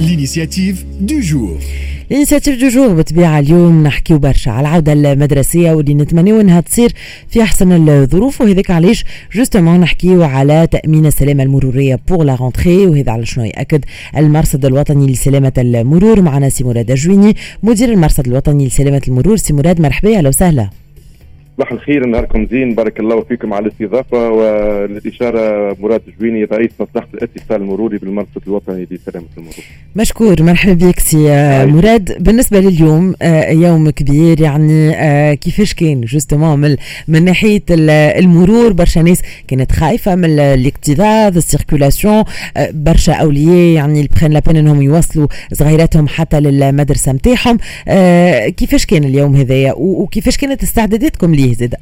l'initiative du jour. ال initiative du jour بطبيعة اليوم نحكيو برشا على العودة المدرسية واللي نتمنيو إنها تصير في أحسن الظروف. وهذاك علاش؟ justement نحكيو على تأمين السلامة المرورية pour la rentrée وهذا على شنو يأكد المرصد الوطني لسلامة المرور؟ معنا سي مراد الجويني مدير المرصد الوطني لسلامة المرور. سي مراد مرحبا أهلا وسهلا. صباح الخير نهاركم زين. بارك الله فيكم على الاستضافة والإشارة مراد جويني رئيس مصلحة الاتصال المروري بالمرصد الوطني لسلامة المرور. مشكور. مرحبا بك سي مراد. بالنسبة لليوم آه، يوم كبير يعني آه، كيفاش كان justement من, من ناحية المرور؟ برشا ناس كانت خايفة من الاكتظاظ ال circulation. آه، برشا أولياء يعني ils prennent la peine إنهم يوصلوا صغيراتهم حتى للمدرسة نتاعهم. كيفاش كان اليوم هذايا؟ وكيفاش كانت استعداداتكم ليه؟ زاده؟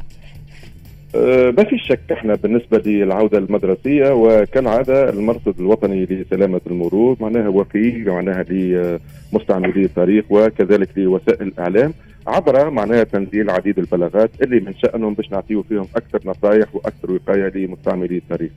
أه ما في شك إحنا بالنسبة للعودة المدرسية وكالعادة المرصد الوطني لسلامة المرور معناها وفي معناها لمستعملي الطريق وكذلك لوسائل الإعلام عبر معناها تنزيل عديد البلاغات اللي من شأنهم باش نعطيو فيهم أكثر نصائح وأكثر وقاية لمستعملي الطريق.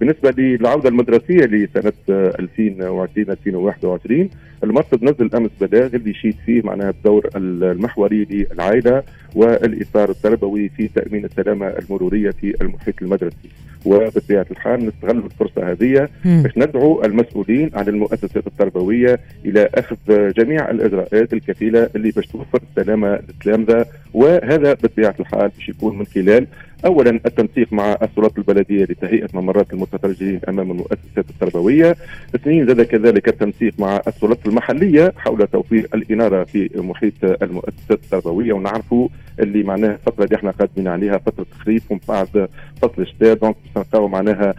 بالنسبة للعودة المدرسية لسنة 2020 2021 المرصد نزل أمس بلاغ اللي يشيد فيه معناها الدور المحوري للعائلة والإطار التربوي في تأمين السلامة المرورية في المحيط المدرسي. وبطبيعه الحال نستغل الفرصة هذه باش ندعو المسؤولين عن المؤسسات التربوية إلى أخذ جميع الإجراءات الكفيلة اللي باش توفر السلامة للتلامذه وهذا بطبيعة الحال باش يكون من خلال اولا التنسيق مع السلطات البلدية لتهيئة ممرات المترجلين أمام المؤسسات التربوية، اثنين زاد كذلك التنسيق مع السلطات المحلية حول توفير الإنارة في محيط المؤسسات التربوية. ونعرفوا اللي معناها الفترة اللي إحنا قادمين عليها فترة خريف ومن بعد فصل الشتاء donc معناها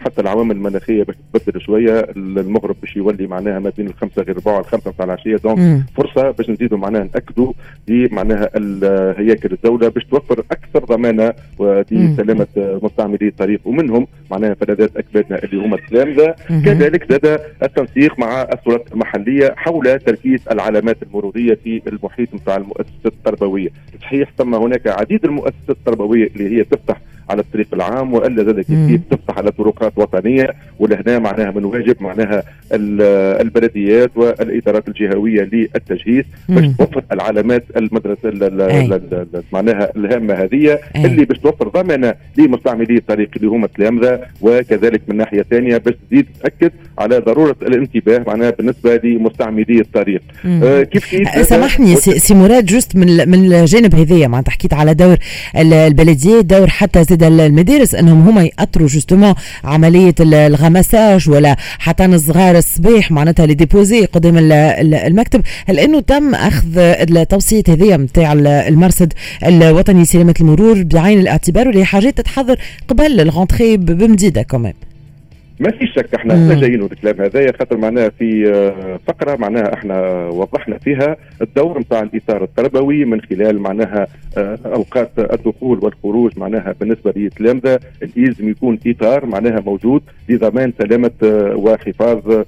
حتى العوامل المناخية باش تتبدل شوية. المغرب باش يولي معناها ما بين الخمسة غير ربع والخمسة نتاع العشية. donc فرصة باش نزيدوا معناها نأكدوا دي معناها هياكل الدولة باش توفر أكثر ضمانة لسلامه مستعملي الطريق ومنهم معناها فلذات أكبادنا اللي هما التلامذه كذلك زاد التنسيق مع السلطات المحلية حول تركيز العلامات المرورية في المحيط نتاع المؤسسات التربوية. صحيح ثم هناك عديد المؤسسات التربوية اللي هي تفتح على الطريق العام وإلا زاد كيف تفتح على طرقات وطنية ولهنا معناها من واجب معناها البلديات والإدارات الجهوية للتجهيز باش توفر العلامات المدرسة معناها الهامة هذه اللي باش توفر ضمانة لمستعملي الطريق اللي هما التلامذه وكذلك من ناحية ثانية باش تزيد تأكد على ضرورة الانتباه معناها بالنسبة لمستعملي الطريق. آه كيف كيف؟ سامحني سي مراد justement من الجانب هذايا معناتها حكيت على دور البلدية دور حتى زاد المدارس أنهم هما يأثروا justement عملية ال ramassage ولا حتى الصغار الصباح معناتها les déposer قدام المكتب. هل إنه تم أخذ التوصية هذه نتاع المرصد الوطني لسلامة المرور بعين الاعتبار واللي حاجات تتحضر قبل ال rentrée بمديده كمان؟ ما في شك إحنا جايين الكلام هذايا خاطر معناها في آه، فقرة معناها إحنا وضحنا فيها الدور نتاع الإطار التربوي من خلال معناها آه، أوقات الدخول والخروج معناها بالنسبة للتلامذه لازم يكون إطار معناها موجود لضمان سلامة آه، وحفاظ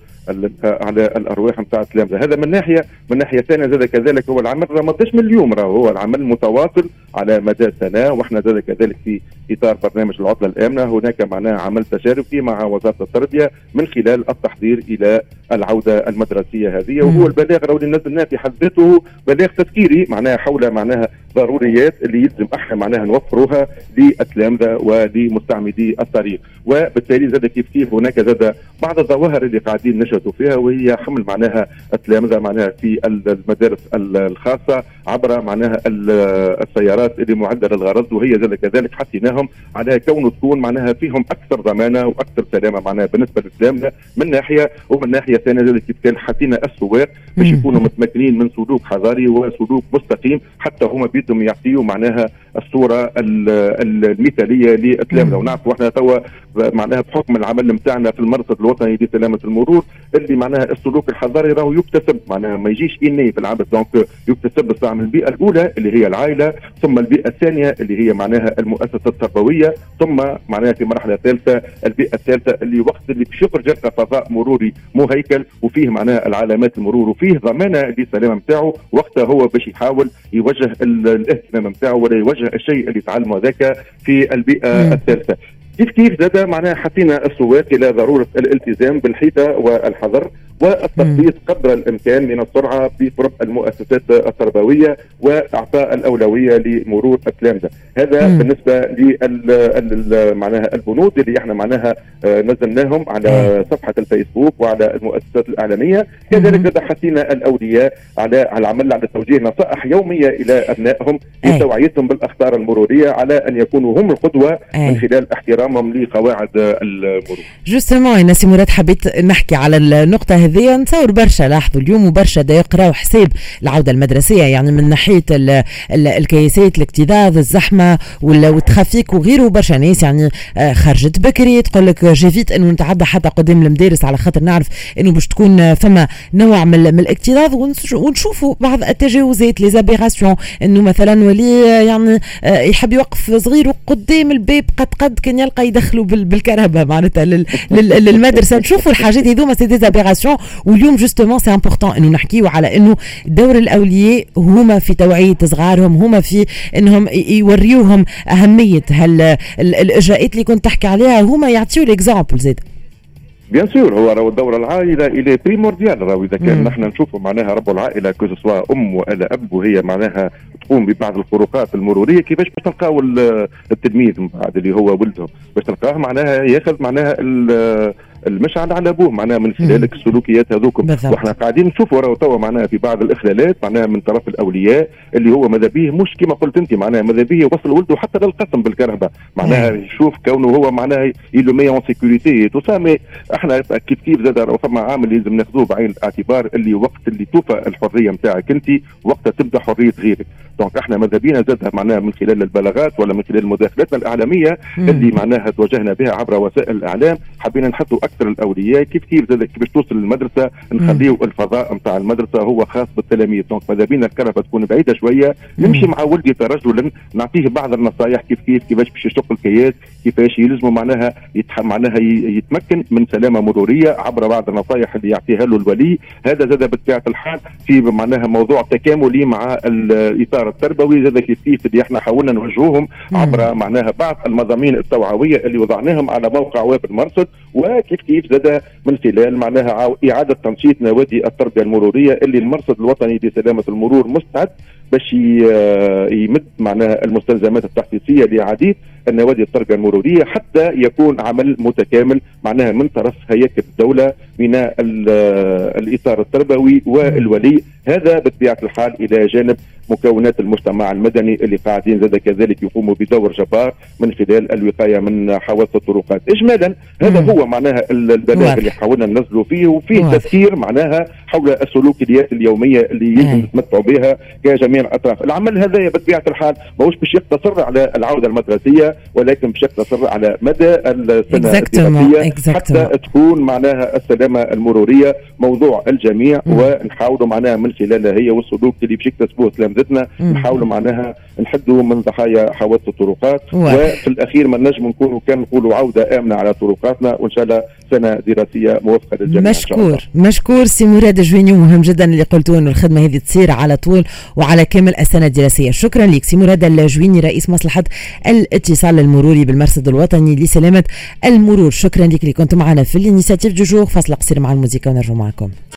على الأرواح نتاع التلامذه هذا من ناحيه من ناحيه ثانية زاد كذلك هو العمل. ما من اليوم راهو هو العمل متواصل على مدى سنة وإحنا زاد كذلك في إطار برنامج العطلة الآمنة. هناك معناها عمل تجاربي مع وزارة التربية من خلال التحضير إلى العودة المدرسية هذه. وهو البلاغ راهو اللي نزلناه في حد ذاته بلاغ تذكيري معناها حول معناها ضروريات اللي يلزم إحنا معناها نوفروها للتلامذه ولمستعملي الطريق. وبالتالي زاد كيف كيف هناك زاد بعض الظواهر اللي قاعدين نشهدوا فيها وهي حمل معناها التلامذه معناها في المدارس الخاصة عبر معناها السيارات اللي معده للغرض وهي زاد كذلك حثيناهم على كونه تكون معناها فيهم أكثر ضمانه وأكثر سلامة معناها بالنسبة للتلامذه من ناحية ومن ناحية ثانية زاد كيف كان حثينا السواق باش يكونوا متمكنين من سلوك حضاري وسلوك مستقيم حتى هما بيدهم يعطيوا معناها الصورة المثالية للتلامذه ونعرفوا إحنا توا معناها بحكم العمل نتاعنا في المرصد الوطني لسلامة المرور اللي معناها السلوك الحضاري راهو يكتسب. معناها ما يجيش إني في العبث. دونك يكتسب بصراحة البيئة الأولى اللي هي العائلة ثم البيئة الثانية اللي هي معناها المؤسسة التربوية ثم معناها في مرحلة ثالثة البيئة الثالثة اللي وقت اللي باش يخرج يلقى فضاء مروري مهيكل وفيه معناها العلامات المرور وفيه ضمانة للسلامة نتاعو وقتها هو باش يحاول يوجه الاهتمام نتاعو ولا يوجه الشيء اللي تعلمه هذاك في البيئة الثالثة. كيف كيف زاد؟ معناها حطينا السواق إلى ضرورة الالتزام بالحيطة والحذر. والتخطيط قدر الإمكان من السرعة في فرق المؤسسات التربوية واعطاء الأولوية لمرور التلامذه هذا مم. بالنسبة لل معناها البنود اللي إحنا معناها آه، نزلناهم على صفحة الفيسبوك وعلى المؤسسات الإعلامية. كذلك حثينا الاولياء على على العمل على توجيه نصائح يومية إلى أبنائهم لتوعيتهم بالاخطار المرورية على أن يكونوا هم القدوة من خلال احترامهم لقواعد المرور. justement نا سي مراد حبيت نحكي على النقطة هذه. نتصور برشا لاحظوا اليوم وبرشا يقراوا حساب العودة المدرسية يعني من ناحية الكياسات الاكتظاظ الزحمة وال trafic وغيره برشا ناس يعني آه، خرجت بكري تقول لك j'évite إنه نتعدى حتى قدام المدارس على خاطر نعرف إنه باش تكون فما نوع من, الاكتظاظ ونشوفوا بعض التجاوزات les aberrations إنه مثلا ولي يعني آه، يحب يوقف صغير قدام الباب قد قد كان يلقى يدخلوا بالكرهبة معناتها للمدرسة. نشوفوا الحاجات هذوما c'est des aberrations واليوم justement c'est important إنه نحكيو على إنه دور الأولياء هما في توعية صغارهم هما في إنهم يوريوهم أهمية هال الإجراءات اللي كنت تحكي عليها. هما يعطيو l'exemple زادة. bien sûr هو راهو دور العائلة est primordial راهو. إذا كان نحن نشوفوا معناها رب العائلة que ce soit أم ولا أب وهي معناها تقوم ببعض الخروقات المرورية. كيفاش باش تلقاو التلميذ من بعد اللي هو ولدهم باش تلقاه معناها ياخذ معناها المشعل على أبوه معناها من خلال السلوكيات هذوكم. وإحنا قاعدين نشوفوا راهو توا معناها في بعض الإخلالات معناها من طرف الأولياء اللي هو ماذا به مش كما قلت أنت معناها ماذا به يوصل ولده حتى للقسم بالكرهبة. معناها يشوف كونه هو معناها il le met en sécurité تو إحنا كيف كيف زاد راهو فما عامل لازم ناخذوه بعين الاعتبار اللي وقت اللي توفى الحرية نتاعك أنت وقتها تبدأ حرية غيرك. donc إحنا ماذا بينا زادها معناها من خلال البلاغات ولا من خلال مداخلاتنا الإعلامية اللي معناها توجهنا بها عبر وسائل الإعلام. حبينا نحطوا أكثر الأولياء. كيف كيف زاد كيفاش توصل للمدرسة؟ نخليو الفضاء نتاع المدرسة هو خاص بالتلاميذ. donc ماذا بينا الكرهبة تكون بعيدة شوية. نمشي مع ولدي ترجلا نعطيه بعض النصائح كيف كيف كيفاش باش يشق الكياس كيفاش يلزموا معناها يتح... معناها يتمكن من سلامة مرورية عبر بعض النصائح اللي يعطيها له الولي. هذا زاد بطبيعة الحال في معناها موضوع تكاملي مع الإطار التربوي. زاد كيف كيف اللي إحنا حاولنا نوجهوهم عبر معناها بعض المضامين التوعوية اللي وضعناهم على موقع ويب المرصد. وكيف كيف زاد من خلال معناها إعادة تنشيط نوادي التربية المرورية اللي المرصد الوطني لسلامة المرور مستعد باش يمد معناها المستلزمات التحفيزيه لعديد النوادي التربية المرورية حتى يكون عمل متكامل معناها من طرف هياكل الدولة من الإطار التربوي والولي. هذا بطبيعة الحال إلى جانب مكونات المجتمع المدني اللي قاعدين زاد كذلك يقوموا بدور جبار من خلال الوقاية من حوادث الطرقات. اجمالا هذا هو معناها البلاغ اللي حاولنا ننزلوا فيه وفيه تفكير معناها حول السلوكيات اليومية اللي يجب نتمتعوا بها كجميع الأطراف. العمل هذا بطبيعة الحال ماهوش باش يقتصر على العودة المدرسية ولكن باش يقتصر على مدى السنة الدراسية حتى تكون معناها السلامه المرورية موضوع الجميع ونحاولوا معناها من خلالها هي والسلوك اللي باش يكتسبوه تلامذتنا نحاولوا معناها نحدوا من ضحايا حوادث الطرقات وفي الأخير ما نجم نكونوا كان نقولوا عودة آمنة على طرقاتنا وإن شاء الله سنة دراسية موفقة للجميع مشكور مشكور سي مراد الجويني مهم جدا اللي قلتوا إنه الخدمة هذه تصير على طول وعلى كامل السنة الدراسية. شكرا لك سي مراد الجويني رئيس مصلحة الاتصال المروري بالمرصد الوطني لسلامة المرور. شكرا لك اللي كنت معنا في ال initiative. du jour فاصل قصير مع الموسيقى ونرجع معكم.